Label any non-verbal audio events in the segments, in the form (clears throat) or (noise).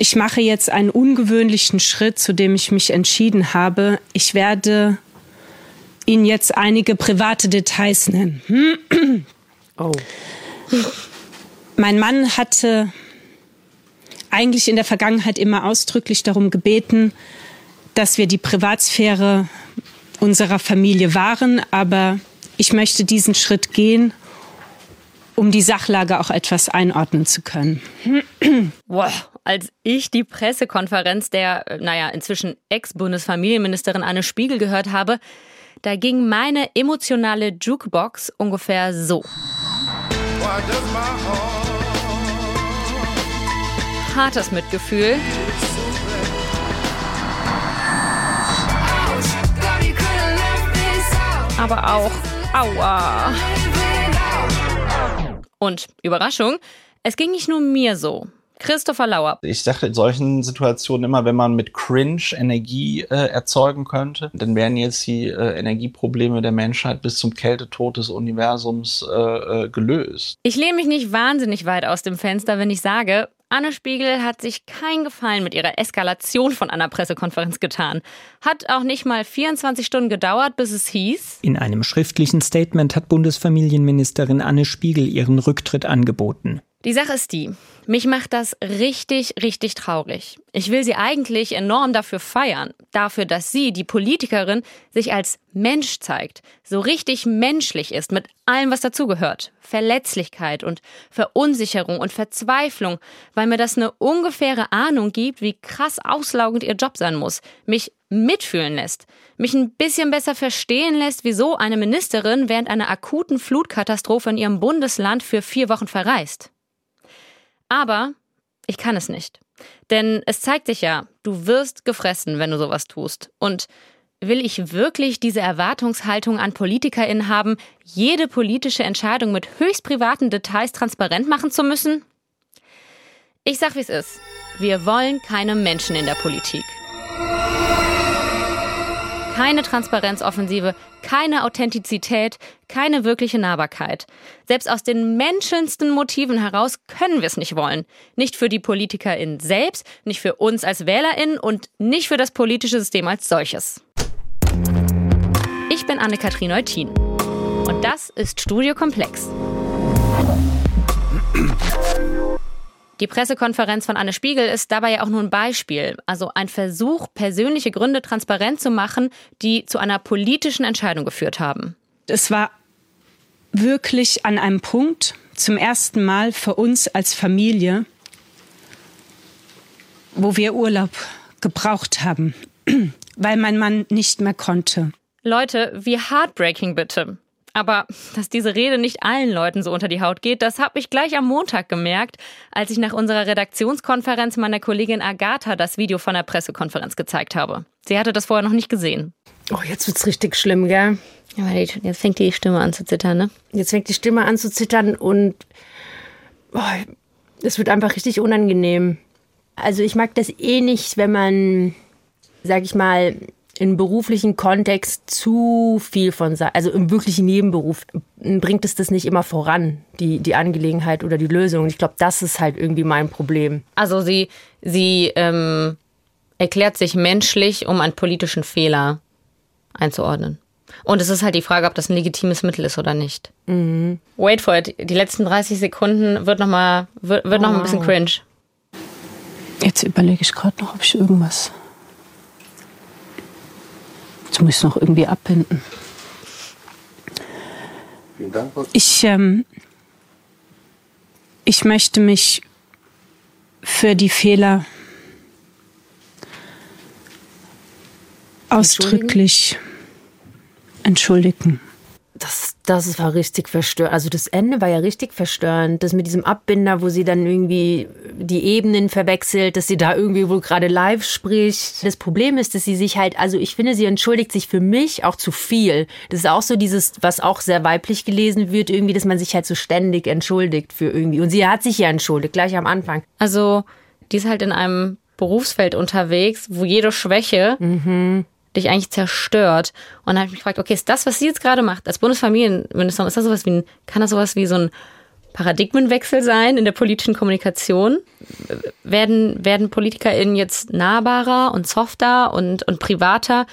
ich mache jetzt einen ungewöhnlichen Schritt, zu dem ich mich entschieden habe. Ich werde Ihnen jetzt einige private Details nennen. Oh. Mein Mann hatte eigentlich in der Vergangenheit immer ausdrücklich darum gebeten, dass wir die Privatsphäre unserer Familie wahren, aber ich möchte diesen Schritt gehen, um die Sachlage auch etwas einordnen zu können. Wow, als ich die Pressekonferenz der, äh, naja, inzwischen Ex-Bundesfamilienministerin Anne Spiegel gehört habe, da ging meine emotionale Jukebox ungefähr so. Hartes Mitgefühl. Aber auch Aua. Und Überraschung, es ging nicht nur mir so. Christopher Lauer. Ich dachte in solchen Situationen immer, wenn man mit Cringe Energie äh, erzeugen könnte, dann wären jetzt die äh, Energieprobleme der Menschheit bis zum Kältetod des Universums äh, äh gelöst. Ich lehne mich nicht wahnsinnig weit aus dem Fenster, wenn ich sage, Anne Spiegel hat sich keinen Gefallen mit ihrer Eskalation von einer Pressekonferenz getan. Hat auch nicht mal 24 Stunden gedauert, bis es hieß. In einem schriftlichen Statement hat Bundesfamilienministerin Anne Spiegel ihren Rücktritt angeboten. Die Sache ist die, mich macht das richtig, richtig traurig. Ich will sie eigentlich enorm dafür feiern, dafür, dass sie, die Politikerin, sich als Mensch zeigt, so richtig menschlich ist mit allem, was dazugehört. Verletzlichkeit und Verunsicherung und Verzweiflung, weil mir das eine ungefähre Ahnung gibt, wie krass auslaugend ihr Job sein muss, mich mitfühlen lässt, mich ein bisschen besser verstehen lässt, wieso eine Ministerin während einer akuten Flutkatastrophe in ihrem Bundesland für vier Wochen verreist. Aber ich kann es nicht. Denn es zeigt sich ja, du wirst gefressen, wenn du sowas tust. Und will ich wirklich diese Erwartungshaltung an PolitikerInnen haben, jede politische Entscheidung mit höchst privaten Details transparent machen zu müssen? Ich sag, wie es ist. Wir wollen keine Menschen in der Politik keine Transparenzoffensive, keine Authentizität, keine wirkliche Nahbarkeit. Selbst aus den menschensten Motiven heraus können wir es nicht wollen. Nicht für die PolitikerInnen selbst, nicht für uns als WählerInnen und nicht für das politische System als solches. Ich bin Anne-Kathrin Eutin. Und das ist Studio Komplex. Die Pressekonferenz von Anne Spiegel ist dabei ja auch nur ein Beispiel, also ein Versuch, persönliche Gründe transparent zu machen, die zu einer politischen Entscheidung geführt haben. Es war wirklich an einem Punkt zum ersten Mal für uns als Familie, wo wir Urlaub gebraucht haben, (clears throat) weil mein Mann nicht mehr konnte. Leute, wie heartbreaking bitte. Aber dass diese Rede nicht allen Leuten so unter die Haut geht, das habe ich gleich am Montag gemerkt, als ich nach unserer Redaktionskonferenz meiner Kollegin Agatha das Video von der Pressekonferenz gezeigt habe. Sie hatte das vorher noch nicht gesehen. Oh, jetzt wird's richtig schlimm, gell? Jetzt fängt die Stimme an zu zittern, ne? Jetzt fängt die Stimme an zu zittern und oh, es wird einfach richtig unangenehm. Also ich mag das eh nicht, wenn man, sag ich mal, im beruflichen Kontext zu viel von, also im wirklichen Nebenberuf, bringt es das nicht immer voran, die, die Angelegenheit oder die Lösung. Ich glaube, das ist halt irgendwie mein Problem. Also sie, sie ähm, erklärt sich menschlich, um einen politischen Fehler einzuordnen. Und es ist halt die Frage, ob das ein legitimes Mittel ist oder nicht. Mhm. Wait for it. Die letzten 30 Sekunden wird nochmal wird, wird oh. noch ein bisschen cringe. Jetzt überlege ich gerade noch, ob ich irgendwas Jetzt muss ich es noch irgendwie abbinden. Ich, ähm, ich möchte mich für die Fehler ausdrücklich entschuldigen. Das, das war richtig verstörend. Also das Ende war ja richtig verstörend. Das mit diesem Abbinder, wo sie dann irgendwie die Ebenen verwechselt, dass sie da irgendwie wohl gerade live spricht. Das Problem ist, dass sie sich halt, also ich finde, sie entschuldigt sich für mich auch zu viel. Das ist auch so dieses, was auch sehr weiblich gelesen wird, irgendwie, dass man sich halt so ständig entschuldigt für irgendwie. Und sie hat sich ja entschuldigt, gleich am Anfang. Also, die ist halt in einem Berufsfeld unterwegs, wo jede Schwäche mhm dich eigentlich zerstört. Und dann habe ich mich gefragt, okay, ist das, was sie jetzt gerade macht, als Bundesfamilienministerin, ist das sowas wie ein, kann das sowas wie so ein Paradigmenwechsel sein in der politischen Kommunikation? Werden, werden PolitikerInnen jetzt nahbarer und softer und, und privater?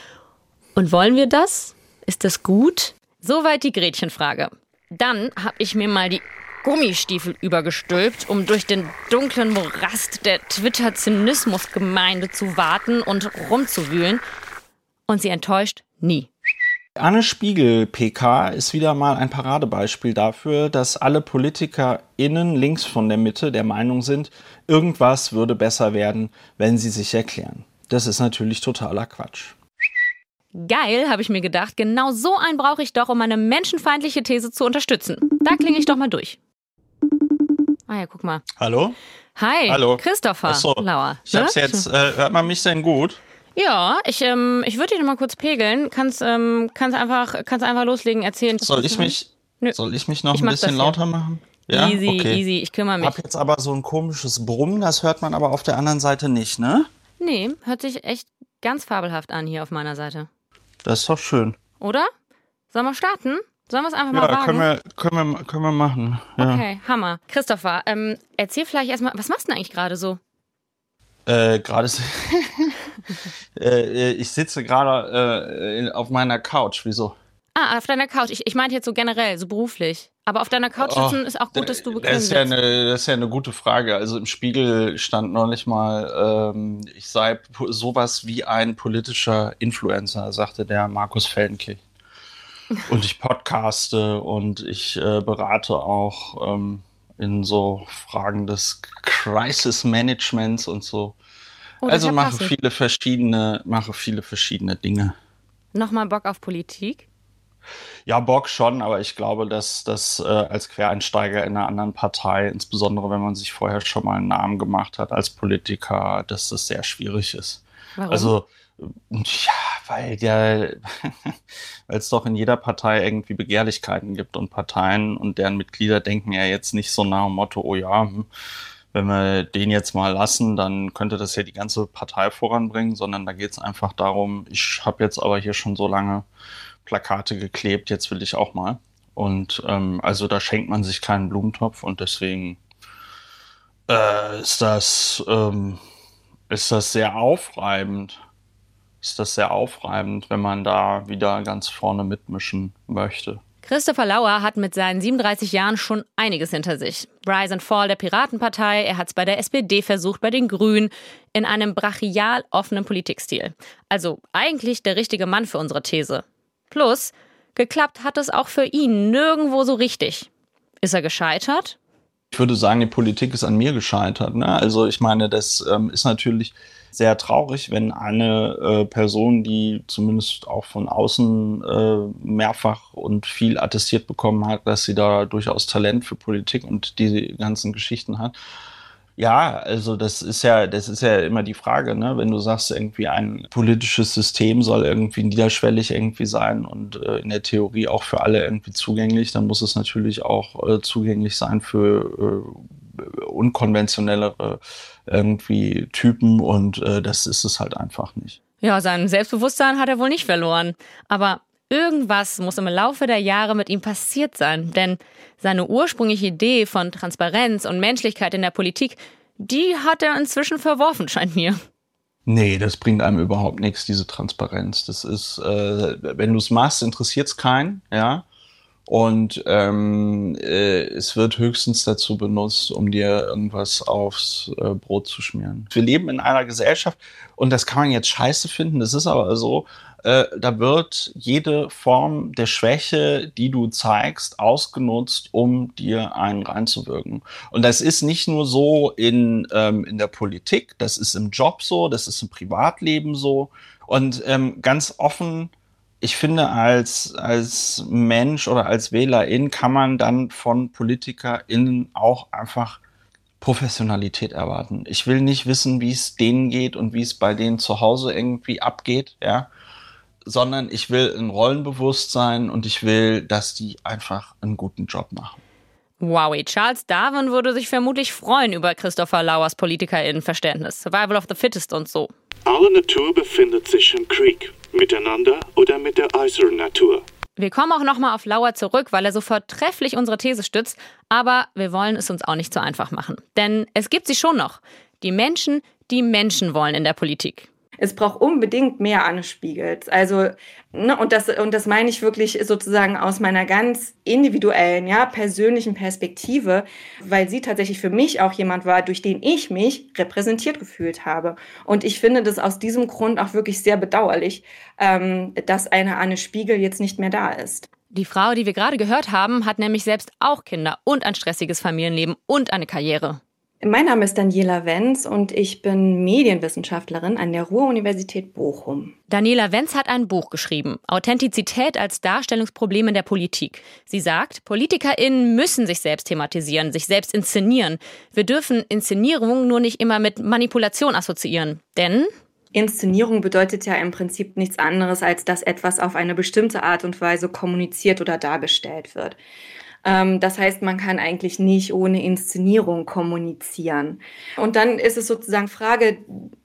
Und wollen wir das? Ist das gut? Soweit die Gretchenfrage. Dann habe ich mir mal die Gummistiefel übergestülpt, um durch den dunklen Morast der Twitter-Zynismus-Gemeinde zu warten und rumzuwühlen. Und sie enttäuscht nie. Anne Spiegel PK ist wieder mal ein Paradebeispiel dafür, dass alle PolitikerInnen links von der Mitte der Meinung sind, irgendwas würde besser werden, wenn sie sich erklären. Das ist natürlich totaler Quatsch. Geil, habe ich mir gedacht. Genau so einen brauche ich doch, um meine menschenfeindliche These zu unterstützen. Da klinge ich doch mal durch. Ah ja, guck mal. Hallo? Hi, Hallo. Christopher Achso, Lauer. Ich hab's Ne? jetzt, äh, hört man mich denn gut? Ja, ich, ähm, ich würde dich noch mal kurz pegeln. Kannst, ähm, kannst einfach, kannst einfach loslegen, erzählen. Soll ich mich, Nö. soll ich mich noch Ich ein bisschen lauter machen? Ja? Easy, okay. easy, ich kümmere Ich mich. hab jetzt aber so ein komisches Brummen, das hört man aber auf der anderen Seite nicht, ne? Nee, hört sich echt ganz fabelhaft an hier auf meiner Seite. Das ist doch schön. Oder? Sollen wir starten? Sollen wir es einfach mal Ja, wagen? können wir, können wir, können wir machen. Ja. Okay, Hammer. Christopher, ähm, erzähl vielleicht erstmal, was machst du denn eigentlich gerade so? Äh, gerade ist- (laughs) äh, ich sitze gerade äh, auf meiner Couch. Wieso? Ah, auf deiner Couch. Ich, ich meinte jetzt so generell, so beruflich. Aber auf deiner Couch sitzen ist auch gut, dass du bequem das ist, ja eine, das ist ja eine gute Frage. Also im Spiegel stand neulich mal, ähm, ich sei sowas wie ein politischer Influencer, sagte der Markus Feldenkirch. (laughs) Und ich podcaste und ich äh, berate auch ähm, in so Fragen des Crisis Managements und so. Oh, also mache passend. viele verschiedene, mache viele verschiedene Dinge. Nochmal Bock auf Politik? Ja, Bock schon, aber ich glaube, dass das äh, als Quereinsteiger in einer anderen Partei, insbesondere wenn man sich vorher schon mal einen Namen gemacht hat als Politiker, dass das sehr schwierig ist. Warum? Also, ja, weil ja, (laughs) weil es doch in jeder Partei irgendwie Begehrlichkeiten gibt und Parteien und deren Mitglieder denken ja jetzt nicht so nach dem Motto, oh ja, hm, wenn wir den jetzt mal lassen, dann könnte das ja die ganze Partei voranbringen, sondern da geht es einfach darum, ich habe jetzt aber hier schon so lange Plakate geklebt, jetzt will ich auch mal. Und ähm, also da schenkt man sich keinen Blumentopf und deswegen äh, ist das ähm, ist das sehr aufreibend. Ist das sehr aufreibend, wenn man da wieder ganz vorne mitmischen möchte. Christopher Lauer hat mit seinen 37 Jahren schon einiges hinter sich. Rise and Fall der Piratenpartei, er hat es bei der SPD versucht, bei den Grünen, in einem brachial offenen Politikstil. Also eigentlich der richtige Mann für unsere These. Plus, geklappt hat es auch für ihn nirgendwo so richtig. Ist er gescheitert? Ich würde sagen, die Politik ist an mir gescheitert. Ne? Also ich meine, das ähm, ist natürlich sehr traurig, wenn eine äh, Person, die zumindest auch von außen äh, mehrfach und viel attestiert bekommen hat, dass sie da durchaus Talent für Politik und diese ganzen Geschichten hat. Ja, also das ist ja, das ist ja immer die Frage, ne? Wenn du sagst, irgendwie ein politisches System soll irgendwie niederschwellig irgendwie sein und äh, in der Theorie auch für alle irgendwie zugänglich, dann muss es natürlich auch äh, zugänglich sein für äh, unkonventionellere irgendwie Typen und äh, das ist es halt einfach nicht. Ja, sein Selbstbewusstsein hat er wohl nicht verloren. Aber irgendwas muss im Laufe der Jahre mit ihm passiert sein. Denn seine ursprüngliche Idee von Transparenz und Menschlichkeit in der Politik, die hat er inzwischen verworfen, scheint mir. Nee, das bringt einem überhaupt nichts, diese Transparenz. Das ist, äh, wenn du es machst, interessiert es keinen, ja. Und ähm, äh, es wird höchstens dazu benutzt, um dir irgendwas aufs äh, Brot zu schmieren. Wir leben in einer Gesellschaft und das kann man jetzt scheiße finden, das ist aber so, äh, da wird jede Form der Schwäche, die du zeigst, ausgenutzt, um dir einen reinzuwirken. Und das ist nicht nur so in, ähm, in der Politik, das ist im Job so, das ist im Privatleben so. Und ähm, ganz offen, ich finde, als, als Mensch oder als Wählerin kann man dann von PolitikerInnen auch einfach Professionalität erwarten. Ich will nicht wissen, wie es denen geht und wie es bei denen zu Hause irgendwie abgeht, ja, sondern ich will ein Rollenbewusstsein und ich will, dass die einfach einen guten Job machen. Wowie, Charles Darwin würde sich vermutlich freuen über Christopher Lauers PolitikerInnenverständnis. Survival of the Fittest und so. Alle Natur befindet sich im Krieg, miteinander oder mit der äußeren Natur. Wir kommen auch nochmal auf Lauer zurück, weil er so vortrefflich unsere These stützt, aber wir wollen es uns auch nicht so einfach machen. Denn es gibt sie schon noch. Die Menschen, die Menschen wollen in der Politik es braucht unbedingt mehr Anne Spiegels. Also, ne, und das, und das meine ich wirklich sozusagen aus meiner ganz individuellen, ja, persönlichen Perspektive, weil sie tatsächlich für mich auch jemand war, durch den ich mich repräsentiert gefühlt habe. Und ich finde das aus diesem Grund auch wirklich sehr bedauerlich, ähm, dass eine Anne Spiegel jetzt nicht mehr da ist. Die Frau, die wir gerade gehört haben, hat nämlich selbst auch Kinder und ein stressiges Familienleben und eine Karriere. Mein Name ist Daniela Wenz und ich bin Medienwissenschaftlerin an der Ruhr-Universität Bochum. Daniela Wenz hat ein Buch geschrieben, Authentizität als Darstellungsproblem in der Politik. Sie sagt, PolitikerInnen müssen sich selbst thematisieren, sich selbst inszenieren. Wir dürfen Inszenierung nur nicht immer mit Manipulation assoziieren. Denn Inszenierung bedeutet ja im Prinzip nichts anderes, als dass etwas auf eine bestimmte Art und Weise kommuniziert oder dargestellt wird. Ähm, das heißt, man kann eigentlich nicht ohne Inszenierung kommunizieren. Und dann ist es sozusagen Frage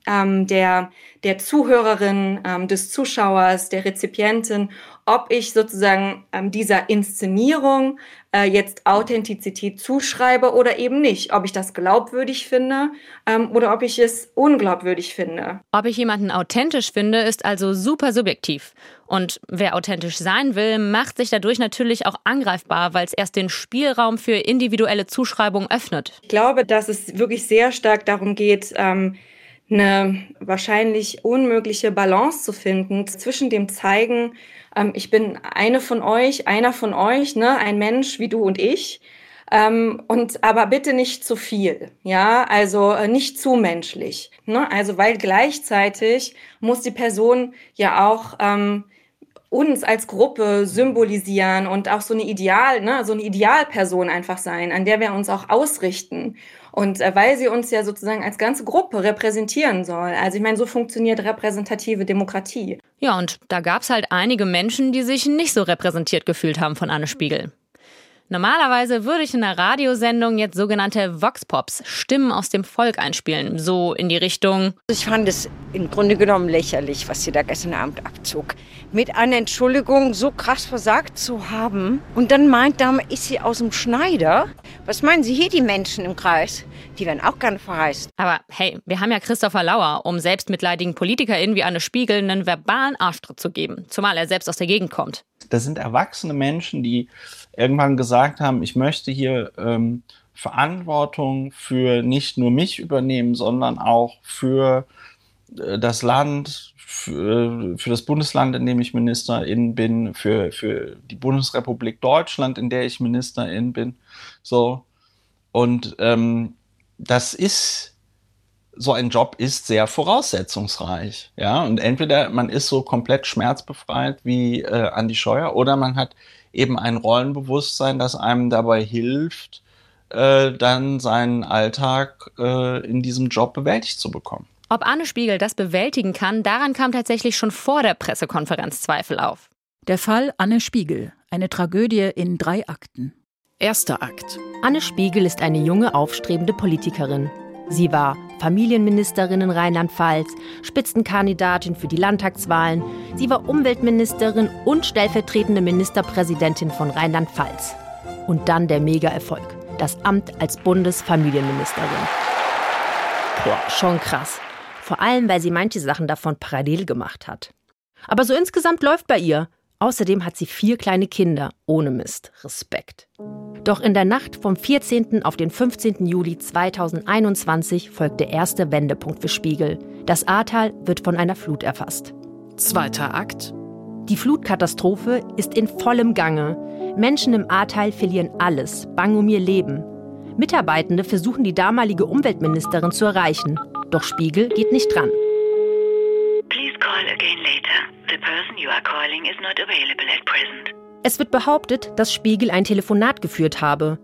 ähm, der, der Zuhörerin, ähm, des Zuschauers, der Rezipientin, ob ich sozusagen dieser Inszenierung äh, jetzt Authentizität zuschreibe oder eben nicht. Ob ich das glaubwürdig finde oder ob ich es unglaubwürdig finde. Ob ich jemanden authentisch finde, ist also super subjektiv. Und wer authentisch sein will, macht sich dadurch natürlich auch angreifbar, weil es erst den Spielraum für individuelle Zuschreibung öffnet. Ich glaube, dass es wirklich sehr stark darum geht, ähm, eine wahrscheinlich unmögliche Balance zu finden zwischen dem Zeigen, ähm, ich bin eine von euch, einer von euch, ne, ein Mensch wie du und ich, ähm, und aber bitte nicht zu viel, ja, also äh, nicht zu menschlich, ne, also weil gleichzeitig muss die Person ja auch ähm, uns als Gruppe symbolisieren und auch so eine Ideal, ne, so eine Idealperson einfach sein, an der wir uns auch ausrichten. Und äh, weil sie uns ja sozusagen als ganze Gruppe repräsentieren soll. Also ich meine, so funktioniert repräsentative Demokratie. Ja, und da gab es halt einige Menschen, die sich nicht so repräsentiert gefühlt haben von Anne Spiegel. Normalerweise würde ich in einer Radiosendung jetzt sogenannte Vox-Pops, Stimmen aus dem Volk einspielen, so in die Richtung. Ich fand es im Grunde genommen lächerlich, was sie da gestern Abend abzog. Mit einer Entschuldigung so krass versagt zu haben und dann meint, da ist sie aus dem Schneider. Was meinen Sie hier, die Menschen im Kreis? Die werden auch gerne verreist. Aber hey, wir haben ja Christopher Lauer, um selbstmitleidigen PolitikerInnen wie Anne Spiegel einen verbalen Arschtritt zu geben, zumal er selbst aus der Gegend kommt. Das sind erwachsene Menschen, die irgendwann gesagt haben, ich möchte hier ähm, Verantwortung für nicht nur mich übernehmen, sondern auch für äh, das Land, für, für, das Bundesland, in dem ich Ministerin bin, für, für die Bundesrepublik Deutschland, in der ich Ministerin bin. So. Und ähm, das ist so ein Job ist sehr voraussetzungsreich, ja. Und entweder man ist so komplett schmerzbefreit wie äh, Andi Scheuer oder man hat eben ein Rollenbewusstsein, das einem dabei hilft, äh, dann seinen Alltag äh, in diesem Job bewältigt zu bekommen. Ob Anne Spiegel das bewältigen kann, daran kam tatsächlich schon vor der Pressekonferenz Zweifel auf. Der Fall Anne Spiegel, eine Tragödie in drei Akten. Erster Akt. Anne Spiegel ist eine junge, aufstrebende Politikerin. Sie war Familienministerin in Rheinland-Pfalz, Spitzenkandidatin für die Landtagswahlen. Sie war Umweltministerin und stellvertretende Ministerpräsidentin von Rheinland-Pfalz. Und dann der Mega-Erfolg, das Amt als Bundesfamilienministerin. Boah, schon krass. Vor allem, weil sie manche Sachen davon parallel gemacht hat. Aber so insgesamt läuft bei ihr. Außerdem hat sie vier kleine Kinder. Ohne Mist. Respekt. Doch in der Nacht vom 14. auf den 15. Juli 2021 folgt der erste Wendepunkt für Spiegel. Das Ahrtal wird von einer Flut erfasst. Zweiter Akt. Die Flutkatastrophe ist in vollem Gange. Menschen im Ahrtal verlieren alles, bang um ihr Leben. Mitarbeitende versuchen die damalige Umweltministerin zu erreichen. Doch Spiegel geht nicht dran. Please call again later. The person you are calling is not available at present. Es wird behauptet, dass Spiegel ein Telefonat geführt habe.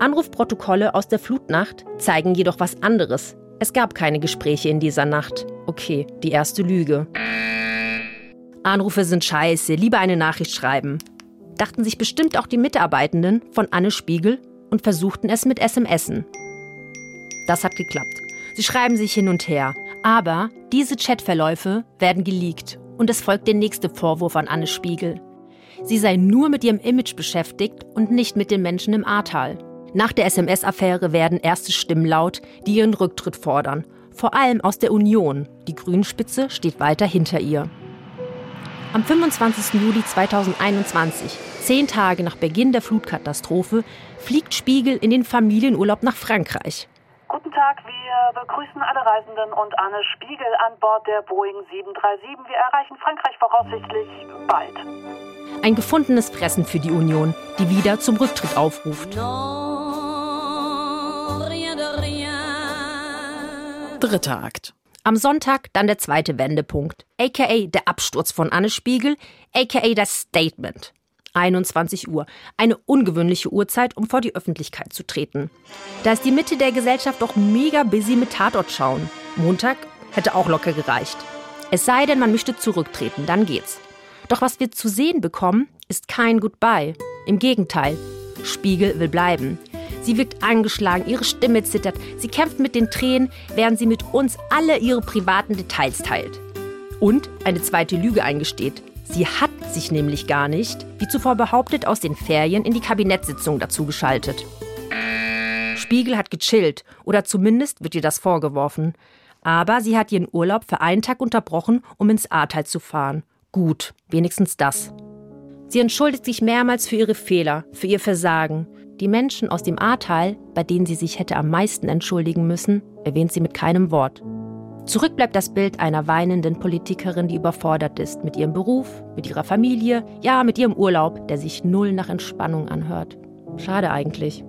Anrufprotokolle aus der Flutnacht zeigen jedoch was anderes. Es gab keine Gespräche in dieser Nacht. Okay, die erste Lüge. Anrufe sind scheiße, lieber eine Nachricht schreiben. Dachten sich bestimmt auch die Mitarbeitenden von Anne Spiegel und versuchten es mit SMSen. Das hat geklappt. Sie schreiben sich hin und her. Aber diese Chatverläufe werden geleakt und es folgt der nächste Vorwurf an Anne Spiegel. Sie sei nur mit ihrem Image beschäftigt und nicht mit den Menschen im Ahrtal. Nach der SMS-Affäre werden erste Stimmen laut, die ihren Rücktritt fordern. Vor allem aus der Union. Die Grünspitze steht weiter hinter ihr. Am 25. Juli 2021, zehn Tage nach Beginn der Flutkatastrophe, fliegt Spiegel in den Familienurlaub nach Frankreich. Guten Tag, wir begrüßen alle Reisenden und Anne Spiegel an Bord der Boeing 737. Wir erreichen Frankreich voraussichtlich bald. Ein gefundenes Fressen für die Union, die wieder zum Rücktritt aufruft. Dritter Akt. Am Sonntag dann der zweite Wendepunkt, aka der Absturz von Anne Spiegel, aka das Statement. 21 Uhr. Eine ungewöhnliche Uhrzeit, um vor die Öffentlichkeit zu treten. Da ist die Mitte der Gesellschaft doch mega busy mit Tatort schauen. Montag hätte auch locker gereicht. Es sei denn, man möchte zurücktreten, dann geht's. Doch was wir zu sehen bekommen, ist kein Goodbye. Im Gegenteil, Spiegel will bleiben. Sie wirkt angeschlagen, ihre Stimme zittert, sie kämpft mit den Tränen, während sie mit uns alle ihre privaten Details teilt. Und eine zweite Lüge eingesteht. Sie hat sich nämlich gar nicht, wie zuvor behauptet, aus den Ferien in die Kabinettssitzung dazugeschaltet. Spiegel hat gechillt, oder zumindest wird ihr das vorgeworfen. Aber sie hat ihren Urlaub für einen Tag unterbrochen, um ins Ahrtal zu fahren. Gut, wenigstens das. Sie entschuldigt sich mehrmals für ihre Fehler, für ihr Versagen. Die Menschen aus dem Ahrtal, bei denen sie sich hätte am meisten entschuldigen müssen, erwähnt sie mit keinem Wort. Zurück bleibt das Bild einer weinenden Politikerin, die überfordert ist mit ihrem Beruf, mit ihrer Familie, ja, mit ihrem Urlaub, der sich null nach Entspannung anhört. Schade eigentlich.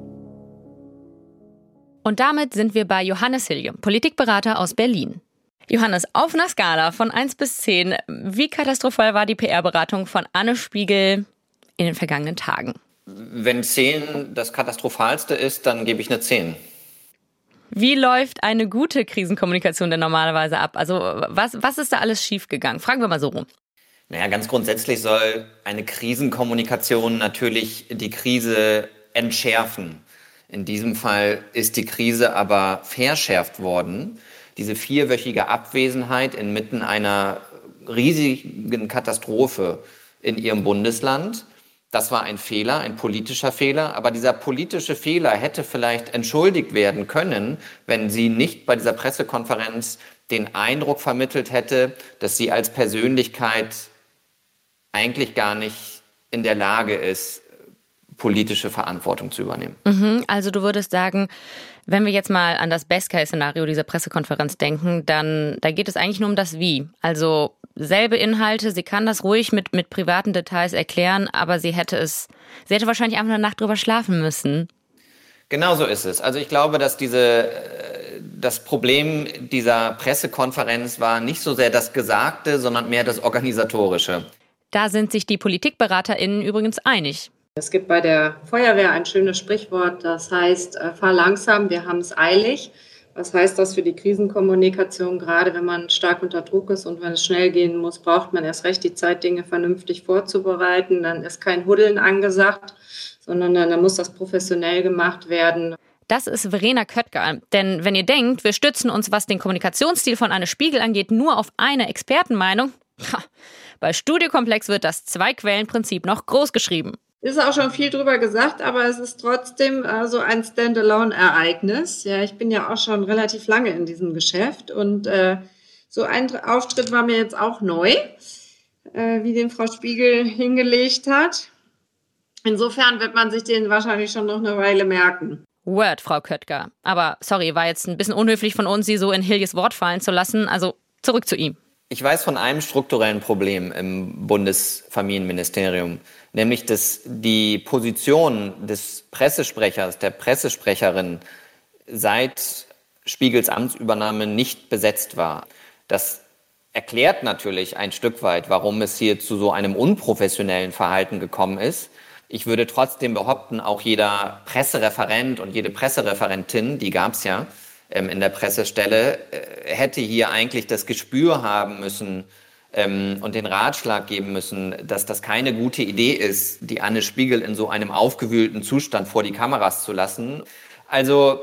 Und damit sind wir bei Johannes Hilje, Politikberater aus Berlin. Johannes, auf einer Skala von 1 bis 10, wie katastrophal war die PR-Beratung von Anne Spiegel in den vergangenen Tagen? Wenn 10 das Katastrophalste ist, dann gebe ich eine 10. Wie läuft eine gute Krisenkommunikation denn normalerweise ab? Also was, was ist da alles schiefgegangen? Fragen wir mal so rum. Naja, ganz grundsätzlich soll eine Krisenkommunikation natürlich die Krise entschärfen. In diesem Fall ist die Krise aber verschärft worden. Diese vierwöchige Abwesenheit inmitten einer riesigen Katastrophe in ihrem Bundesland das war ein Fehler, ein politischer Fehler, aber dieser politische Fehler hätte vielleicht entschuldigt werden können, wenn sie nicht bei dieser Pressekonferenz den Eindruck vermittelt hätte, dass sie als Persönlichkeit eigentlich gar nicht in der Lage ist, politische Verantwortung zu übernehmen. Mhm, also du würdest sagen, wenn wir jetzt mal an das Best-Case-Szenario dieser Pressekonferenz denken, dann da geht es eigentlich nur um das Wie. Also selbe Inhalte, sie kann das ruhig mit, mit privaten Details erklären, aber sie hätte es, sie hätte wahrscheinlich einfach eine Nacht drüber schlafen müssen. Genau so ist es. Also ich glaube, dass diese, das Problem dieser Pressekonferenz war nicht so sehr das Gesagte, sondern mehr das Organisatorische. Da sind sich die PolitikberaterInnen übrigens einig. Es gibt bei der Feuerwehr ein schönes Sprichwort, das heißt, äh, fahr langsam, wir haben es eilig. Was heißt das für die Krisenkommunikation? Gerade wenn man stark unter Druck ist und wenn es schnell gehen muss, braucht man erst recht die Zeit, Dinge vernünftig vorzubereiten. Dann ist kein Huddeln angesagt, sondern dann muss das professionell gemacht werden. Das ist Verena Köttger. Denn wenn ihr denkt, wir stützen uns, was den Kommunikationsstil von Anne Spiegel angeht, nur auf eine Expertenmeinung, (laughs) bei Studiokomplex wird das Zwei-Quellen-Prinzip noch groß geschrieben ist auch schon viel drüber gesagt, aber es ist trotzdem äh, so ein Standalone-Ereignis. Ja, ich bin ja auch schon relativ lange in diesem Geschäft und äh, so ein Auftritt war mir jetzt auch neu, äh, wie den Frau Spiegel hingelegt hat. Insofern wird man sich den wahrscheinlich schon noch eine Weile merken. Word, Frau Köttger. Aber sorry, war jetzt ein bisschen unhöflich von uns, Sie so in Hiljes Wort fallen zu lassen. Also zurück zu ihm. Ich weiß von einem strukturellen Problem im Bundesfamilienministerium nämlich dass die Position des Pressesprechers, der Pressesprecherin seit Spiegels Amtsübernahme nicht besetzt war. Das erklärt natürlich ein Stück weit, warum es hier zu so einem unprofessionellen Verhalten gekommen ist. Ich würde trotzdem behaupten, auch jeder Pressereferent und jede Pressereferentin, die gab es ja ähm, in der Pressestelle, äh, hätte hier eigentlich das Gespür haben müssen, ähm, und den Ratschlag geben müssen, dass das keine gute Idee ist, die Anne Spiegel in so einem aufgewühlten Zustand vor die Kameras zu lassen. Also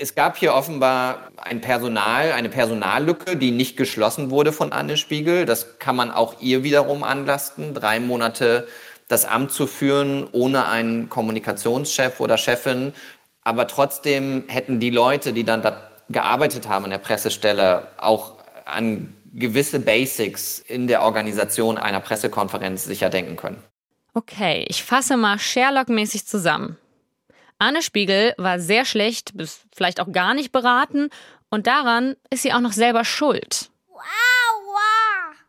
es gab hier offenbar ein Personal, eine Personallücke, die nicht geschlossen wurde von Anne Spiegel. Das kann man auch ihr wiederum anlasten. Drei Monate das Amt zu führen ohne einen Kommunikationschef oder Chefin. Aber trotzdem hätten die Leute, die dann da gearbeitet haben an der Pressestelle, auch an gewisse Basics in der Organisation einer Pressekonferenz sicher denken können. Okay, ich fasse mal Sherlock-mäßig zusammen. Anne Spiegel war sehr schlecht, bis vielleicht auch gar nicht beraten und daran ist sie auch noch selber schuld.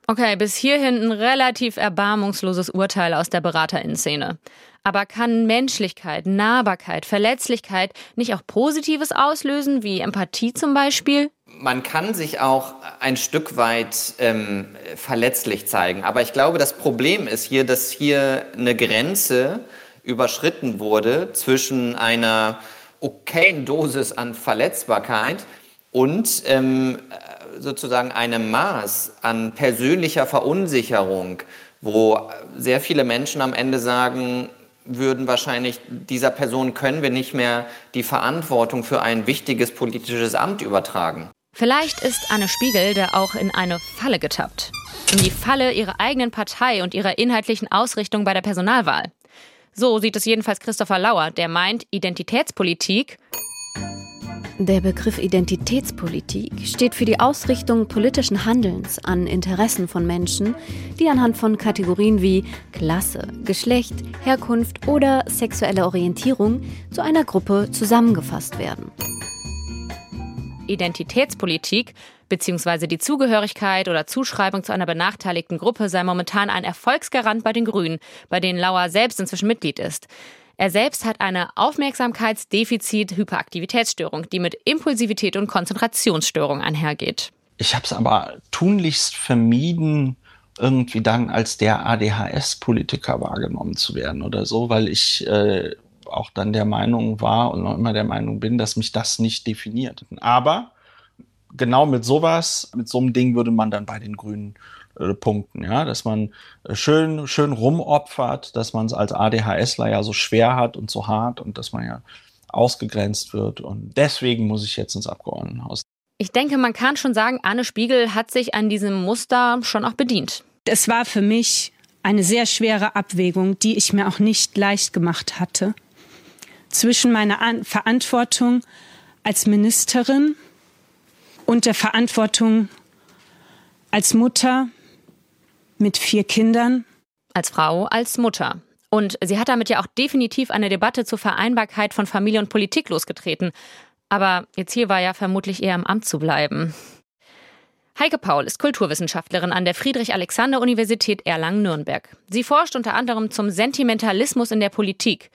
Okay, bis hierhin ein relativ erbarmungsloses Urteil aus der Beraterinnenszene. Aber kann Menschlichkeit, Nahbarkeit, Verletzlichkeit nicht auch Positives auslösen, wie Empathie zum Beispiel? Man kann sich auch ein Stück weit ähm, verletzlich zeigen. Aber ich glaube, das Problem ist hier, dass hier eine Grenze überschritten wurde zwischen einer okayen Dosis an Verletzbarkeit und ähm, sozusagen einem Maß an persönlicher Verunsicherung, wo sehr viele Menschen am Ende sagen würden wahrscheinlich, dieser Person können wir nicht mehr die Verantwortung für ein wichtiges politisches Amt übertragen. Vielleicht ist Anne Spiegel da auch in eine Falle getappt. In die Falle ihrer eigenen Partei und ihrer inhaltlichen Ausrichtung bei der Personalwahl. So sieht es jedenfalls Christopher Lauer, der meint, Identitätspolitik der Begriff Identitätspolitik steht für die Ausrichtung politischen Handelns an Interessen von Menschen, die anhand von Kategorien wie Klasse, Geschlecht, Herkunft oder sexuelle Orientierung zu einer Gruppe zusammengefasst werden. Identitätspolitik bzw. die Zugehörigkeit oder Zuschreibung zu einer benachteiligten Gruppe sei momentan ein Erfolgsgarant bei den Grünen, bei denen Lauer selbst inzwischen Mitglied ist. Er selbst hat eine Aufmerksamkeitsdefizit-Hyperaktivitätsstörung, die mit Impulsivität und Konzentrationsstörung einhergeht. Ich habe es aber tunlichst vermieden, irgendwie dann als der ADHS-Politiker wahrgenommen zu werden oder so, weil ich äh, auch dann der Meinung war und noch immer der Meinung bin, dass mich das nicht definiert. Aber genau mit sowas, mit so einem Ding würde man dann bei den Grünen äh, Punkten, ja, dass man äh, schön, schön rumopfert, dass man es als ADHSler ja so schwer hat und so hart und dass man ja ausgegrenzt wird. Und deswegen muss ich jetzt ins Abgeordnetenhaus. Ich denke, man kann schon sagen, Anne Spiegel hat sich an diesem Muster schon auch bedient. Es war für mich eine sehr schwere Abwägung, die ich mir auch nicht leicht gemacht hatte. Zwischen meiner An Verantwortung als Ministerin und der Verantwortung als Mutter mit vier Kindern. Als Frau, als Mutter. Und sie hat damit ja auch definitiv eine Debatte zur Vereinbarkeit von Familie und Politik losgetreten. Aber ihr Ziel war ja vermutlich eher im Amt zu bleiben. Heike Paul ist Kulturwissenschaftlerin an der Friedrich-Alexander-Universität Erlangen-Nürnberg. Sie forscht unter anderem zum Sentimentalismus in der Politik.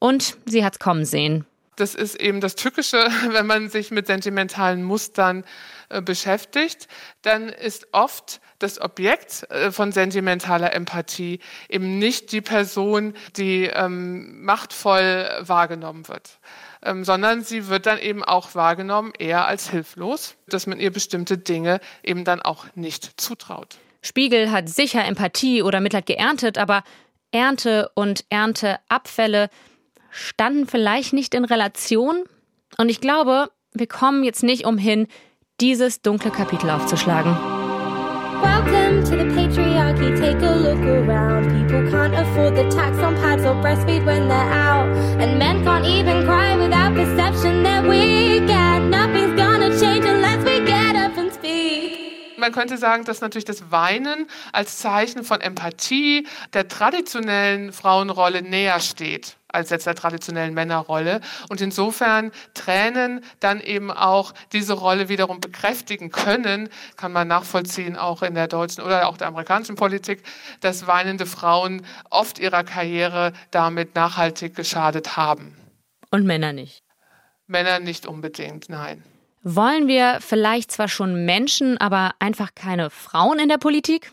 Und sie hat's kommen sehen. Das ist eben das Tückische, (laughs) wenn man sich mit sentimentalen Mustern äh, beschäftigt, dann ist oft das Objekt äh, von sentimentaler Empathie eben nicht die Person, die ähm, machtvoll wahrgenommen wird, ähm, sondern sie wird dann eben auch wahrgenommen eher als hilflos, dass man ihr bestimmte Dinge eben dann auch nicht zutraut. Spiegel hat sicher Empathie oder Mitleid geerntet, aber Ernte und Ernteabfälle standen vielleicht nicht in Relation. Und ich glaube, wir kommen jetzt nicht umhin, dieses dunkle Kapitel aufzuschlagen. Welcome to the patriarchy. Take a look around. People can't afford the tax on pads or breastfeed when they're out. And men can't even cry without perception that we get. Nothing's gonna change unless we get up and speak. Man könnte sagen, dass natürlich das Weinen als Zeichen von Empathie der traditionellen Frauenrolle näher steht als jetzt der traditionellen Männerrolle. Und insofern Tränen dann eben auch diese Rolle wiederum bekräftigen können, kann man nachvollziehen, auch in der deutschen oder auch der amerikanischen Politik, dass weinende Frauen oft ihrer Karriere damit nachhaltig geschadet haben. Und Männer nicht. Männer nicht unbedingt, nein. Wollen wir vielleicht zwar schon Menschen, aber einfach keine Frauen in der Politik?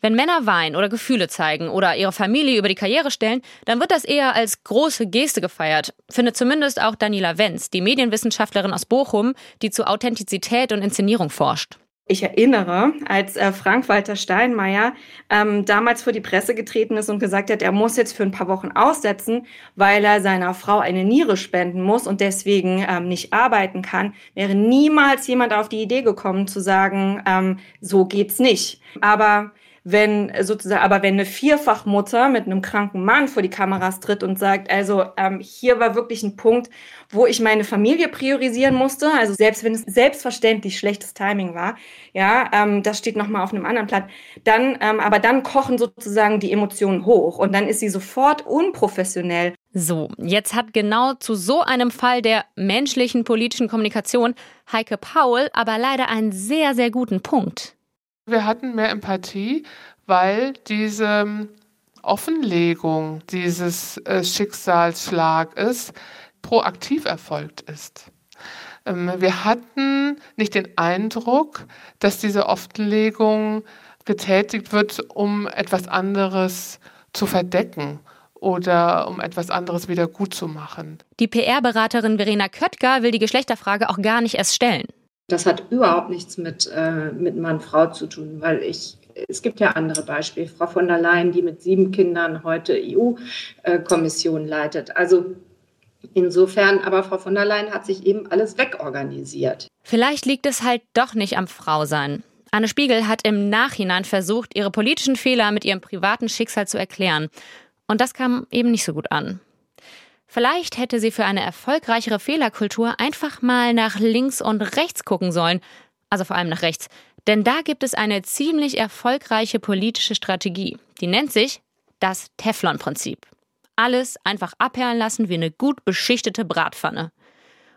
Wenn Männer weinen oder Gefühle zeigen oder ihre Familie über die Karriere stellen, dann wird das eher als große Geste gefeiert, findet zumindest auch Daniela Wenz, die Medienwissenschaftlerin aus Bochum, die zu Authentizität und Inszenierung forscht. Ich erinnere, als äh, Frank-Walter Steinmeier ähm, damals vor die Presse getreten ist und gesagt hat, er muss jetzt für ein paar Wochen aussetzen, weil er seiner Frau eine Niere spenden muss und deswegen ähm, nicht arbeiten kann, wäre niemals jemand auf die Idee gekommen zu sagen, ähm, so geht's nicht. Aber Wenn sozusagen, aber wenn eine Vierfachmutter mit einem kranken Mann vor die Kameras tritt und sagt, also ähm, hier war wirklich ein Punkt, wo ich meine Familie priorisieren musste, also selbst wenn es selbstverständlich schlechtes Timing war, ja, ähm, das steht nochmal auf einem anderen Blatt, dann, ähm, aber dann kochen sozusagen die Emotionen hoch und dann ist sie sofort unprofessionell. So, jetzt hat genau zu so einem Fall der menschlichen politischen Kommunikation Heike Paul aber leider einen sehr, sehr guten Punkt. Wir hatten mehr Empathie, weil diese ähm, Offenlegung dieses äh, Schicksalsschlages proaktiv erfolgt ist. Ähm, wir hatten nicht den Eindruck, dass diese Offenlegung getätigt wird, um etwas anderes zu verdecken oder um etwas anderes wieder gut zu machen. Die PR-Beraterin Verena Köttger will die Geschlechterfrage auch gar nicht erst stellen. Das hat überhaupt nichts mit, äh, mit Mann-Frau zu tun, weil ich, es gibt ja andere Beispiele. Frau von der Leyen, die mit sieben Kindern heute EU-Kommission leitet. Also insofern, aber Frau von der Leyen hat sich eben alles wegorganisiert. Vielleicht liegt es halt doch nicht am Frausein. Anne Spiegel hat im Nachhinein versucht, ihre politischen Fehler mit ihrem privaten Schicksal zu erklären. Und das kam eben nicht so gut an. Vielleicht hätte sie für eine erfolgreichere Fehlerkultur einfach mal nach links und rechts gucken sollen, also vor allem nach rechts. Denn da gibt es eine ziemlich erfolgreiche politische Strategie. Die nennt sich das Teflon-Prinzip. Alles einfach abperlen lassen wie eine gut beschichtete Bratpfanne.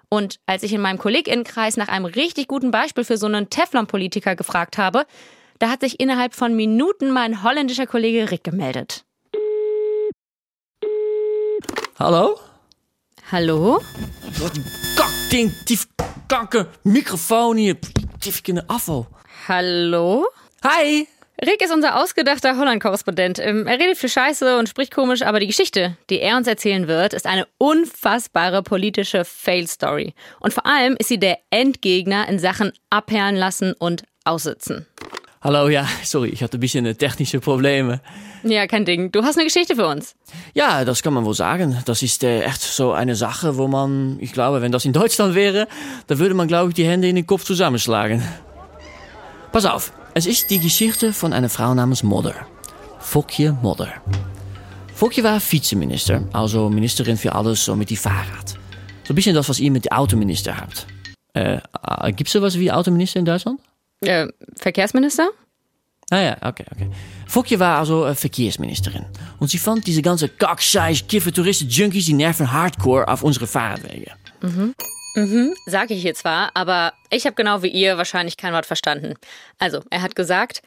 Und als ich in meinem Kolleginnenkreis nach einem richtig guten Beispiel für so einen Teflon-Politiker gefragt habe, da hat sich innerhalb von Minuten mein holländischer Kollege Rick gemeldet. Hallo? Hallo? Wat een kakding, dief kanker, Mikrofon hier, dief in de afval. Hallo? Hi! Rick ist unser ausgedachter Holland-Korrespondent. Ähm, er redet viel Scheiße und spricht komisch, aber die Geschichte, die er uns erzählen wird, ist eine unfassbare politische Fail-Story. Und vor allem ist sie der Endgegner in Sachen abperlen lassen und aussitzen. Hallo, ja, sorry, ich hatte ein bisschen technische Probleme. Ja, kein Ding. Du hast eine Geschichte für uns. Ja, das kann man wohl sagen. Das ist äh, echt so eine Sache, wo man, ich glaube, wenn das in Deutschland wäre, dann würde man, glaube ich, die Hände in den Kopf zusammenschlagen. Pass auf, es ist die Geschichte von einer Frau namens Modder. Fokje Modder. Fokje war Vizeminister, also Ministerin für alles so mit die Fahrrad. So ein bisschen das, was ihr mit dem Autominister habt. Äh, gibt es sowas wie Autominister in Deutschland? Äh, Verkehrsminister? Ah ja, okay, okay. Fokje war also äh, Verkehrsministerin. Und sie fand diese ganze Kackscheiß, Touristen, Junkies, die nerven hardcore auf unsere Fahrradwege. Mhm. Mhm, sag ich hier zwar, aber ich habe genau wie ihr wahrscheinlich kein Wort verstanden. Also, er hat gesagt,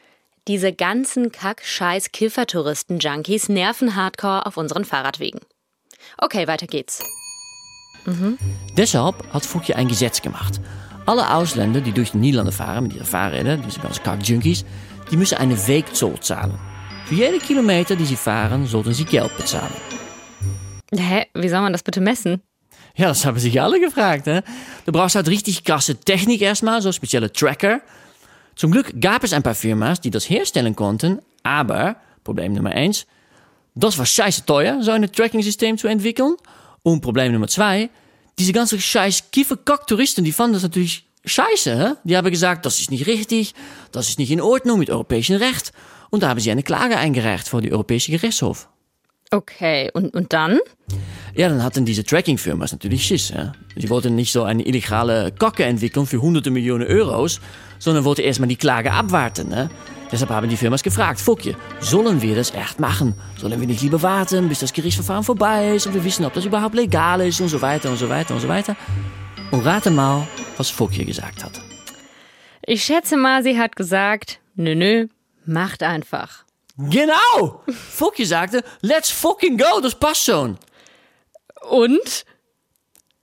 diese ganzen Kack-Scheiß Kiffer-Touristen, Junkies nerven hardcore auf unseren Fahrradwegen. Okay, weiter geht's. Mhm. Deshalb hat Fokje ein Gesetz gemacht. Alle Ausländer, die durch die Niederlande fahren mit ihren Fahrrädern, diese ganzen Kack-Junkies, die müssen eine Wegzoll zahlen. Für jede Kilometer, die sie fahren, sollten sie Geld bezahlen. Hä? Wie soll man das bitte messen? Ja, das haben sich alle gefragt. Hè? Du brauchst halt richtig krasse Technik erstmal, so spezielle Tracker. Zum Glück gab es ein paar Firmas, die das herstellen konnten, aber, Problem Nummer eins, das war scheiße teuer, so ein Tracking-System zu entwickeln. Und Problem Nummer zwei, diese ganzen scheiß Kieferkack-Touristen, die fanden das natürlich scheiße. Hè? Die haben gesagt, das ist nicht richtig, das ist nicht in Ordnung mit europäischem Recht. Und da haben sie eine Klage eingereicht vor die Europäische Gerichtshof. Okay, und, und dann? Ja, dann hatten diese Tracking-Firmas natürlich Schiss. Ja. Sie wollten nicht so eine illegale Kacke entwickeln für hunderte Millionen Euros, sondern wollten erstmal die Klage abwarten. Ne? Deshalb haben die Firmas gefragt, Fokje, sollen wir das echt machen? Sollen wir nicht lieber warten, bis das Gerichtsverfahren vorbei ist und wir wissen, ob das überhaupt legal ist und so weiter und so weiter und so weiter? Und rate mal, was Fokje gesagt hat. Ich schätze mal, sie hat gesagt, nö, nö, macht einfach. Genau! Fokje sagte, let's fucking go, das passt schon. Und?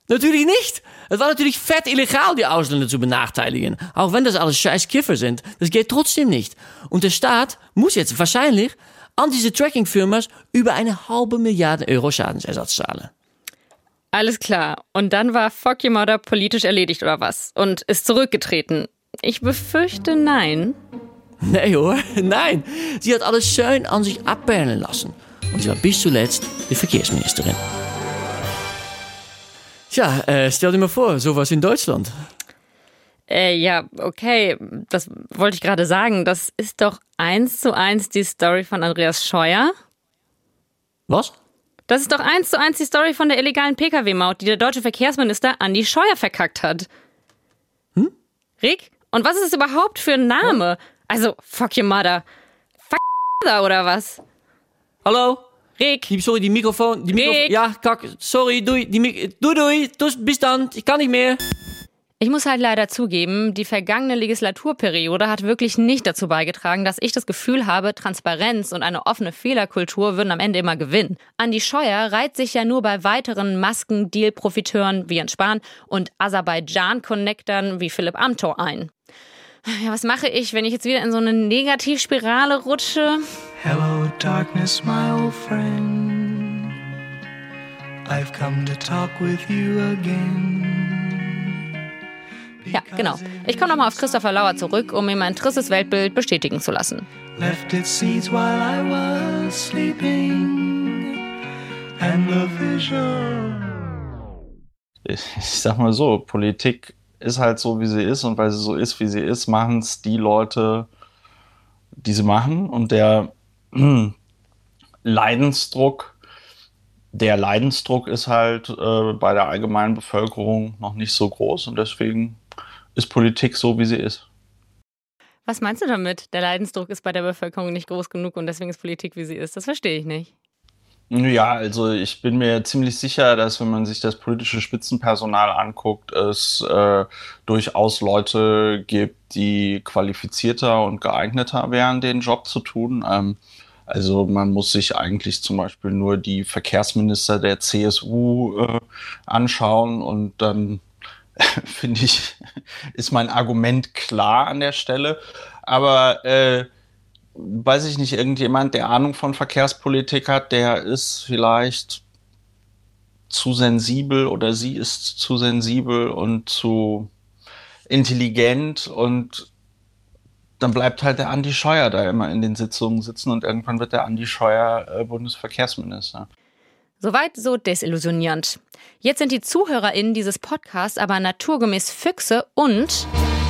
Natürlich nicht. Es war natürlich fett illegal, die Ausländer zu benachteiligen. Auch wenn das alles scheiß Kiffer sind. Das geht trotzdem nicht. Und der Staat muss jetzt wahrscheinlich an diese Tracking-Firmas über eine halbe Milliarde Euro Schadensersatz zahlen. Alles klar. Und dann war Fuck Your Mother politisch erledigt oder was? Und ist zurückgetreten? Ich befürchte nein. (laughs) Nee hoor, nein. Sie hat alles schön an sich abperlen lassen. Und sie war bis zuletzt die Verkehrsministerin. Tja, äh, stell dir mal vor, sowas in Deutschland. Äh, ja, okay, das wollte ich gerade sagen. Das ist doch eins zu eins die Story von Andreas Scheuer. Was? Das ist doch eins zu eins die Story von der illegalen Pkw-Maut, die der deutsche Verkehrsminister Andi Scheuer verkackt hat. Hm? Rick? Und was ist das überhaupt für ein Name? Also, fuck your mother. Fuck mother oder was? Hallo? Rick. Die, sorry, die Mikrofon. Die Mikrofon. Rick. Ja, kack. Sorry, dui. Die Mik dui, dui. Dus, bis dann. Ich kann nicht mehr. Ich muss halt leider zugeben, die vergangene Legislaturperiode hat wirklich nicht dazu beigetragen, dass ich das Gefühl habe, Transparenz und eine offene Fehlerkultur würden am Ende immer gewinnen. Andi Scheuer reiht sich ja nur bei weiteren Masken-Deal-Profiteuren wie Jens Spahn und Aserbaidschan-Connectern wie Philipp Amthor ein. Ja, was mache ich, wenn ich jetzt wieder in so eine Negativspirale rutsche? Hello, darkness, my old friend. I've come to talk with you again. Ja, genau. Ich komme nochmal auf Christopher Lauer zurück, um ihm mein tristes Weltbild bestätigen zu lassen. Left its seeds while I was sleeping. And the vision. Ich, ich sag mal so, Politik ist halt so, wie sie ist und weil sie so ist, wie sie ist, machen es die Leute, die sie machen und der (clears throat) Leidensdruck, der Leidensdruck ist halt äh, bei der allgemeinen Bevölkerung noch nicht so groß und deswegen ist Politik so, wie sie ist. Was meinst du damit? Der Leidensdruck ist bei der Bevölkerung nicht groß genug und deswegen ist Politik, wie sie ist. Das verstehe ich nicht. Ja, also ich bin mir ziemlich sicher, dass wenn man sich das politische Spitzenpersonal anguckt, es äh, durchaus Leute gibt, die qualifizierter und geeigneter wären, den Job zu tun. Ähm, also man muss sich eigentlich zum Beispiel nur die Verkehrsminister der CSU äh, anschauen und dann (laughs) finde ich, ist mein Argument klar an der Stelle. Aber äh, weiß ich nicht, irgendjemand, der Ahnung von Verkehrspolitik hat, der ist vielleicht zu sensibel oder sie ist zu sensibel und zu intelligent und dann bleibt halt der Andi Scheuer da immer in den Sitzungen sitzen und irgendwann wird der Andi Scheuer äh, Bundesverkehrsminister. Soweit so desillusionierend. Jetzt sind die ZuhörerInnen dieses Podcasts aber naturgemäß Füchse und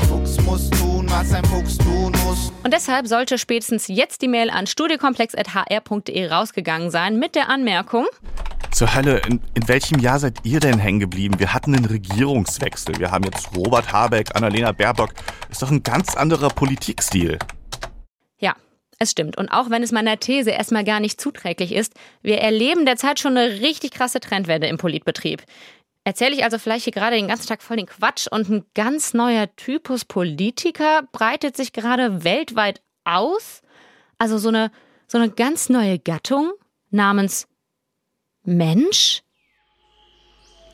Fuchs muss tun, was ein Fuchs tun muss. Und deshalb sollte spätestens jetzt die Mail an studiekomplex.hr.de rausgegangen sein mit der Anmerkung. Zur Hölle, in, in welchem Jahr seid ihr denn hängen geblieben? Wir hatten einen Regierungswechsel. Wir haben jetzt Robert Habeck, Annalena Baerbock. Ist doch ein ganz anderer Politikstil. Ja, es stimmt. Und auch wenn es meiner These erstmal gar nicht zuträglich ist, wir erleben derzeit schon eine richtig krasse Trendwende im Politbetrieb. Erzähle ich also vielleicht hier gerade den ganzen Tag voll den Quatsch und ein ganz neuer Typus Politiker breitet sich gerade weltweit aus? Also so eine, so eine ganz neue Gattung namens Mensch?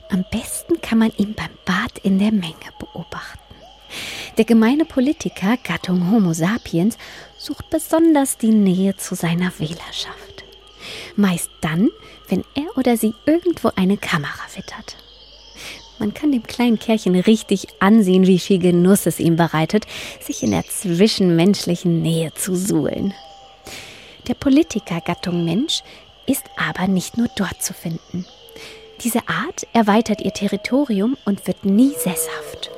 Am besten kann man ihn beim Bad in der Menge beobachten. Der gemeine Politiker, Gattung Homo sapiens, sucht besonders die Nähe zu seiner Wählerschaft. Meist dann, wenn er oder sie irgendwo eine Kamera wittert. Man kann dem kleinen Kerlchen richtig ansehen, wie viel Genuss es ihm bereitet, sich in der zwischenmenschlichen Nähe zu suhlen. Der Politikergattung Mensch ist aber nicht nur dort zu finden. Diese Art erweitert ihr Territorium und wird nie sesshaft.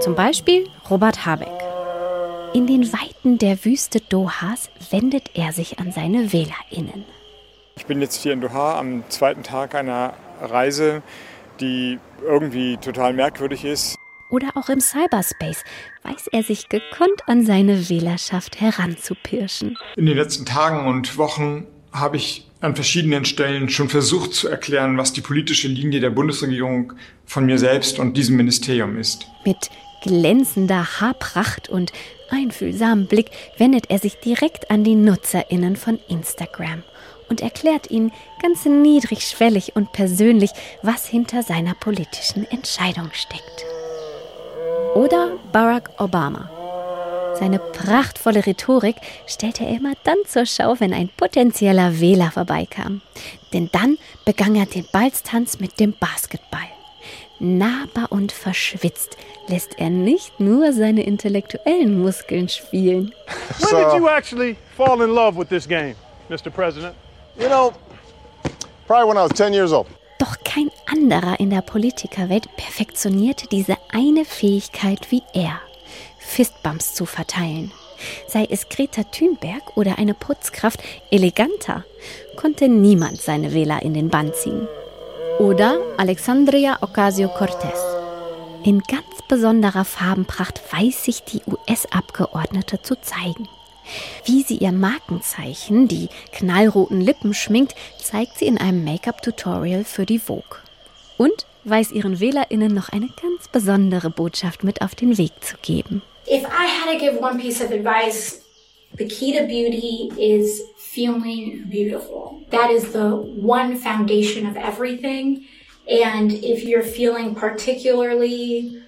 Zum Beispiel Robert Habeck. In den Weiten der Wüste Dohas wendet er sich an seine WählerInnen. Ich bin jetzt hier in Doha am zweiten Tag einer Reise, die irgendwie total merkwürdig ist. Oder auch im Cyberspace weiß er sich gekonnt an seine Wählerschaft heranzupirschen. In den letzten Tagen und Wochen habe ich an verschiedenen Stellen schon versucht zu erklären, was die politische Linie der Bundesregierung von mir selbst und diesem Ministerium ist. Mit glänzender Haarpracht und einfühlsamem Blick wendet er sich direkt an die NutzerInnen von Instagram und erklärt ihnen ganz niedrigschwellig und persönlich, was hinter seiner politischen Entscheidung steckt. Oder Barack Obama. Seine prachtvolle Rhetorik stellte er immer dann zur Schau, wenn ein potenzieller Wähler vorbeikam. Denn dann begann er den Balztanz mit dem Basketball. Nahbar und verschwitzt lässt er nicht nur seine intellektuellen Muskeln spielen. When did you actually fall in love with this game, Mr. President? You know, probably when I was 10 years old. Doch Kein anderer in der Politikerwelt perfektioniert diese eine Fähigkeit wie er. Fistbumps zu verteilen. Sei es Greta Thunberg oder eine Putzkraft eleganter, konnte niemand seine Wähler in den Bann ziehen. Oder Alexandria Ocasio-Cortez. In ganz besonderer Farbenpracht weiß sich die US-Abgeordnete zu zeigen. Wie sie ihr Markenzeichen, die knallroten Lippen schminkt, zeigt sie in einem Make-up-Tutorial für die Vogue. Und weiß ihren WählerInnen noch eine ganz besondere Botschaft mit auf den Weg zu geben. If I had to give one piece of advice, the key to beauty is feeling beautiful. That is the one foundation of everything. And if you're feeling particularly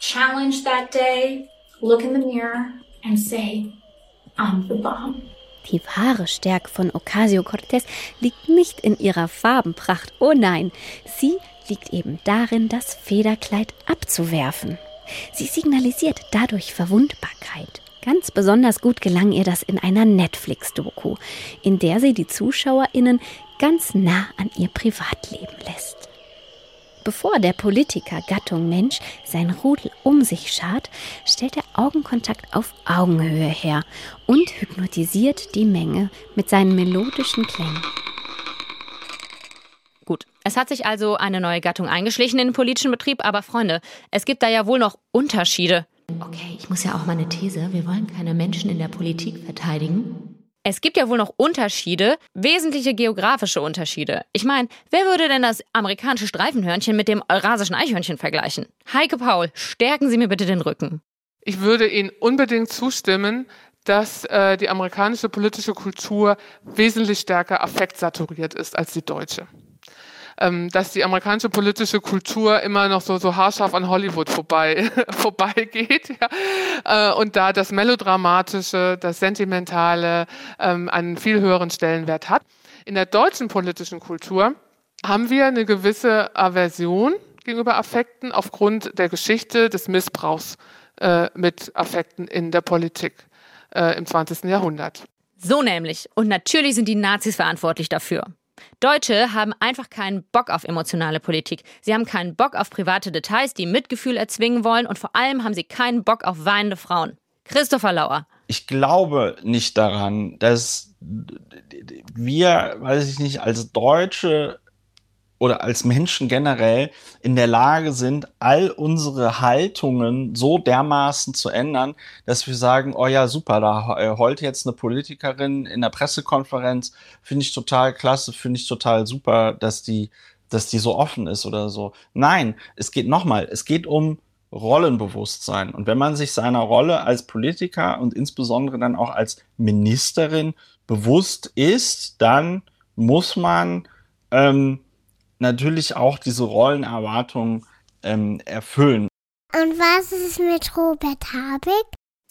challenged that day, look in the mirror and say, Bomb. Die wahre Stärke von Ocasio-Cortez liegt nicht in ihrer Farbenpracht, oh nein, sie liegt eben darin, das Federkleid abzuwerfen. Sie signalisiert dadurch Verwundbarkeit. Ganz besonders gut gelang ihr das in einer Netflix-Doku, in der sie die ZuschauerInnen ganz nah an ihr Privatleben. Bevor der Politiker Gattung Mensch sein Rudel um sich schart, stellt er Augenkontakt auf Augenhöhe her und hypnotisiert die Menge mit seinen melodischen Klängen. Gut, es hat sich also eine neue Gattung eingeschlichen in den politischen Betrieb, aber Freunde, es gibt da ja wohl noch Unterschiede. Okay, ich muss ja auch meine These, wir wollen keine Menschen in der Politik verteidigen. Es gibt ja wohl noch Unterschiede, wesentliche geografische Unterschiede. Ich meine, wer würde denn das amerikanische Streifenhörnchen mit dem eurasischen Eichhörnchen vergleichen? Heike Paul, stärken Sie mir bitte den Rücken. Ich würde Ihnen unbedingt zustimmen, dass äh, die amerikanische politische Kultur wesentlich stärker affektsaturiert ist als die deutsche ähm, dass die amerikanische politische Kultur immer noch so, so haarscharf an Hollywood vorbei, (laughs) vorbeigeht. Ja? Äh, und da das Melodramatische, das Sentimentale ähm, einen viel höheren Stellenwert hat. In der deutschen politischen Kultur haben wir eine gewisse Aversion gegenüber Affekten aufgrund der Geschichte des Missbrauchs äh, mit Affekten in der Politik äh, im 20. Jahrhundert. So nämlich. Und natürlich sind die Nazis verantwortlich dafür. Deutsche haben einfach keinen Bock auf emotionale Politik. Sie haben keinen Bock auf private Details, die Mitgefühl erzwingen wollen und vor allem haben sie keinen Bock auf weinende Frauen. Christopher Lauer. Ich glaube nicht daran, dass wir, weiß ich nicht, als Deutsche oder als Menschen generell in der Lage sind, all unsere Haltungen so dermaßen zu ändern, dass wir sagen, oh ja, super, da äh, heult jetzt eine Politikerin in der Pressekonferenz, finde ich total klasse, finde ich total super, dass die, dass die so offen ist oder so. Nein, es geht nochmal, es geht um Rollenbewusstsein. Und wenn man sich seiner Rolle als Politiker und insbesondere dann auch als Ministerin bewusst ist, dann muss man ähm, natürlich auch diese Rollenerwartungen ähm, erfüllen. Und was ist mit Robert Habeck?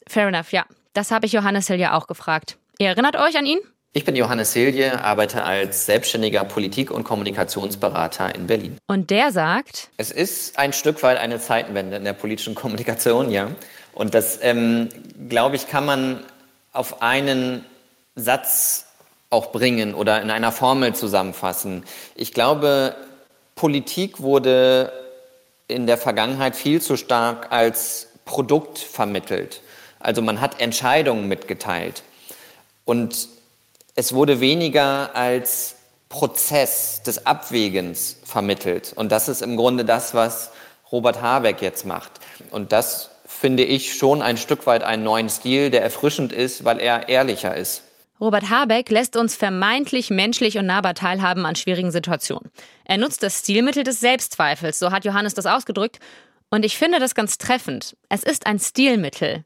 Fair enough, ja. Das habe ich Johannes Hilje auch gefragt. Ihr erinnert euch an ihn? Ich bin Johannes Hilje, arbeite als selbstständiger Politik- und Kommunikationsberater in Berlin. Und der sagt? Es ist ein Stück weit eine Zeitenwende in der politischen Kommunikation, ja. Und das, ähm, glaube ich, kann man auf einen Satz auch bringen oder in einer Formel zusammenfassen. Ich glaube, Politik wurde in der Vergangenheit viel zu stark als Produkt vermittelt. Also man hat Entscheidungen mitgeteilt. Und es wurde weniger als Prozess des Abwägens vermittelt. Und das ist im Grunde das, was Robert Habeck jetzt macht. Und das finde ich schon ein Stück weit einen neuen Stil, der erfrischend ist, weil er ehrlicher ist. Robert Habeck lässt uns vermeintlich menschlich und nahbar teilhaben an schwierigen Situationen. Er nutzt das Stilmittel des Selbstzweifels, so hat Johannes das ausgedrückt. Und ich finde das ganz treffend. Es ist ein Stilmittel.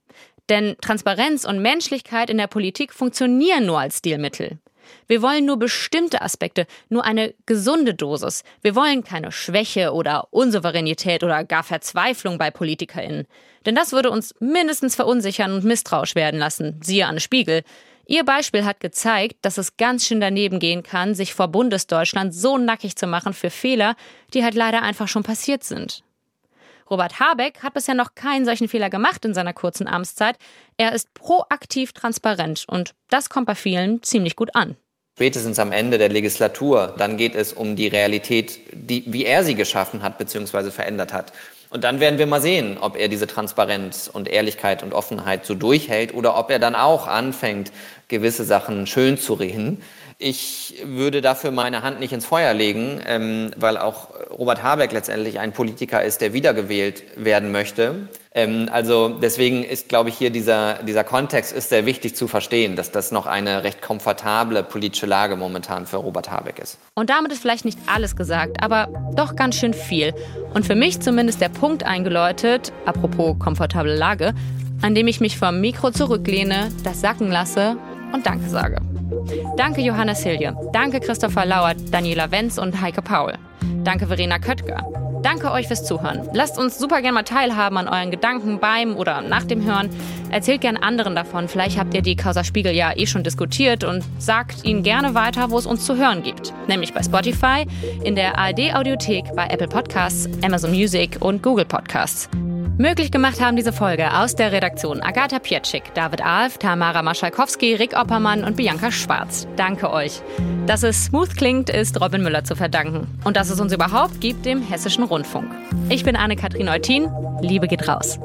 Denn Transparenz und Menschlichkeit in der Politik funktionieren nur als Stilmittel. Wir wollen nur bestimmte Aspekte, nur eine gesunde Dosis. Wir wollen keine Schwäche oder Unsouveränität oder gar Verzweiflung bei PolitikerInnen. Denn das würde uns mindestens verunsichern und misstrauisch werden lassen. Siehe Anne Spiegel. Ihr Beispiel hat gezeigt, dass es ganz schön daneben gehen kann, sich vor Bundesdeutschland so nackig zu machen für Fehler, die halt leider einfach schon passiert sind. Robert Habeck hat bisher noch keinen solchen Fehler gemacht in seiner kurzen Amtszeit. Er ist proaktiv transparent und das kommt bei vielen ziemlich gut an. spätestens am Ende der Legislatur, dann geht es um die Realität, die, wie er sie geschaffen hat bzw. verändert hat. Und dann werden wir mal sehen, ob er diese Transparenz und Ehrlichkeit und Offenheit so durchhält oder ob er dann auch anfängt, gewisse Sachen schön zu reden. Ich würde dafür meine Hand nicht ins Feuer legen, ähm, weil auch Robert Habeck letztendlich ein Politiker ist, der wiedergewählt werden möchte. Ähm, also deswegen ist, glaube ich, hier dieser, dieser Kontext ist sehr wichtig zu verstehen, dass das noch eine recht komfortable politische Lage momentan für Robert Habeck ist. Und damit ist vielleicht nicht alles gesagt, aber doch ganz schön viel. Und für mich zumindest der Punkt eingeläutet, apropos komfortable Lage, an dem ich mich vom Mikro zurücklehne, das sacken lasse und Danke sage. Danke Johannes Hilje. Danke Christopher Lauert, Daniela Wenz und Heike Paul. Danke Verena Köttger. Danke euch fürs Zuhören. Lasst uns super gerne mal teilhaben an euren Gedanken beim oder nach dem Hören. Erzählt gerne anderen davon. Vielleicht habt ihr die Causa Spiegel ja eh schon diskutiert und sagt ihnen gerne weiter, wo es uns zu hören gibt. Nämlich bei Spotify, in der ARD Audiothek, bei Apple Podcasts, Amazon Music und Google Podcasts. Möglich gemacht haben diese Folge aus der Redaktion Agatha Pietschik, David Alf, Tamara Maschalkowski, Rick Oppermann und Bianca Schwarz. Danke euch. Dass es smooth klingt, ist Robin Müller zu verdanken. Und dass es uns überhaupt gibt, dem Hessischen Rundfunk. Ich bin Anne-Kathrin Eutin. Liebe geht raus.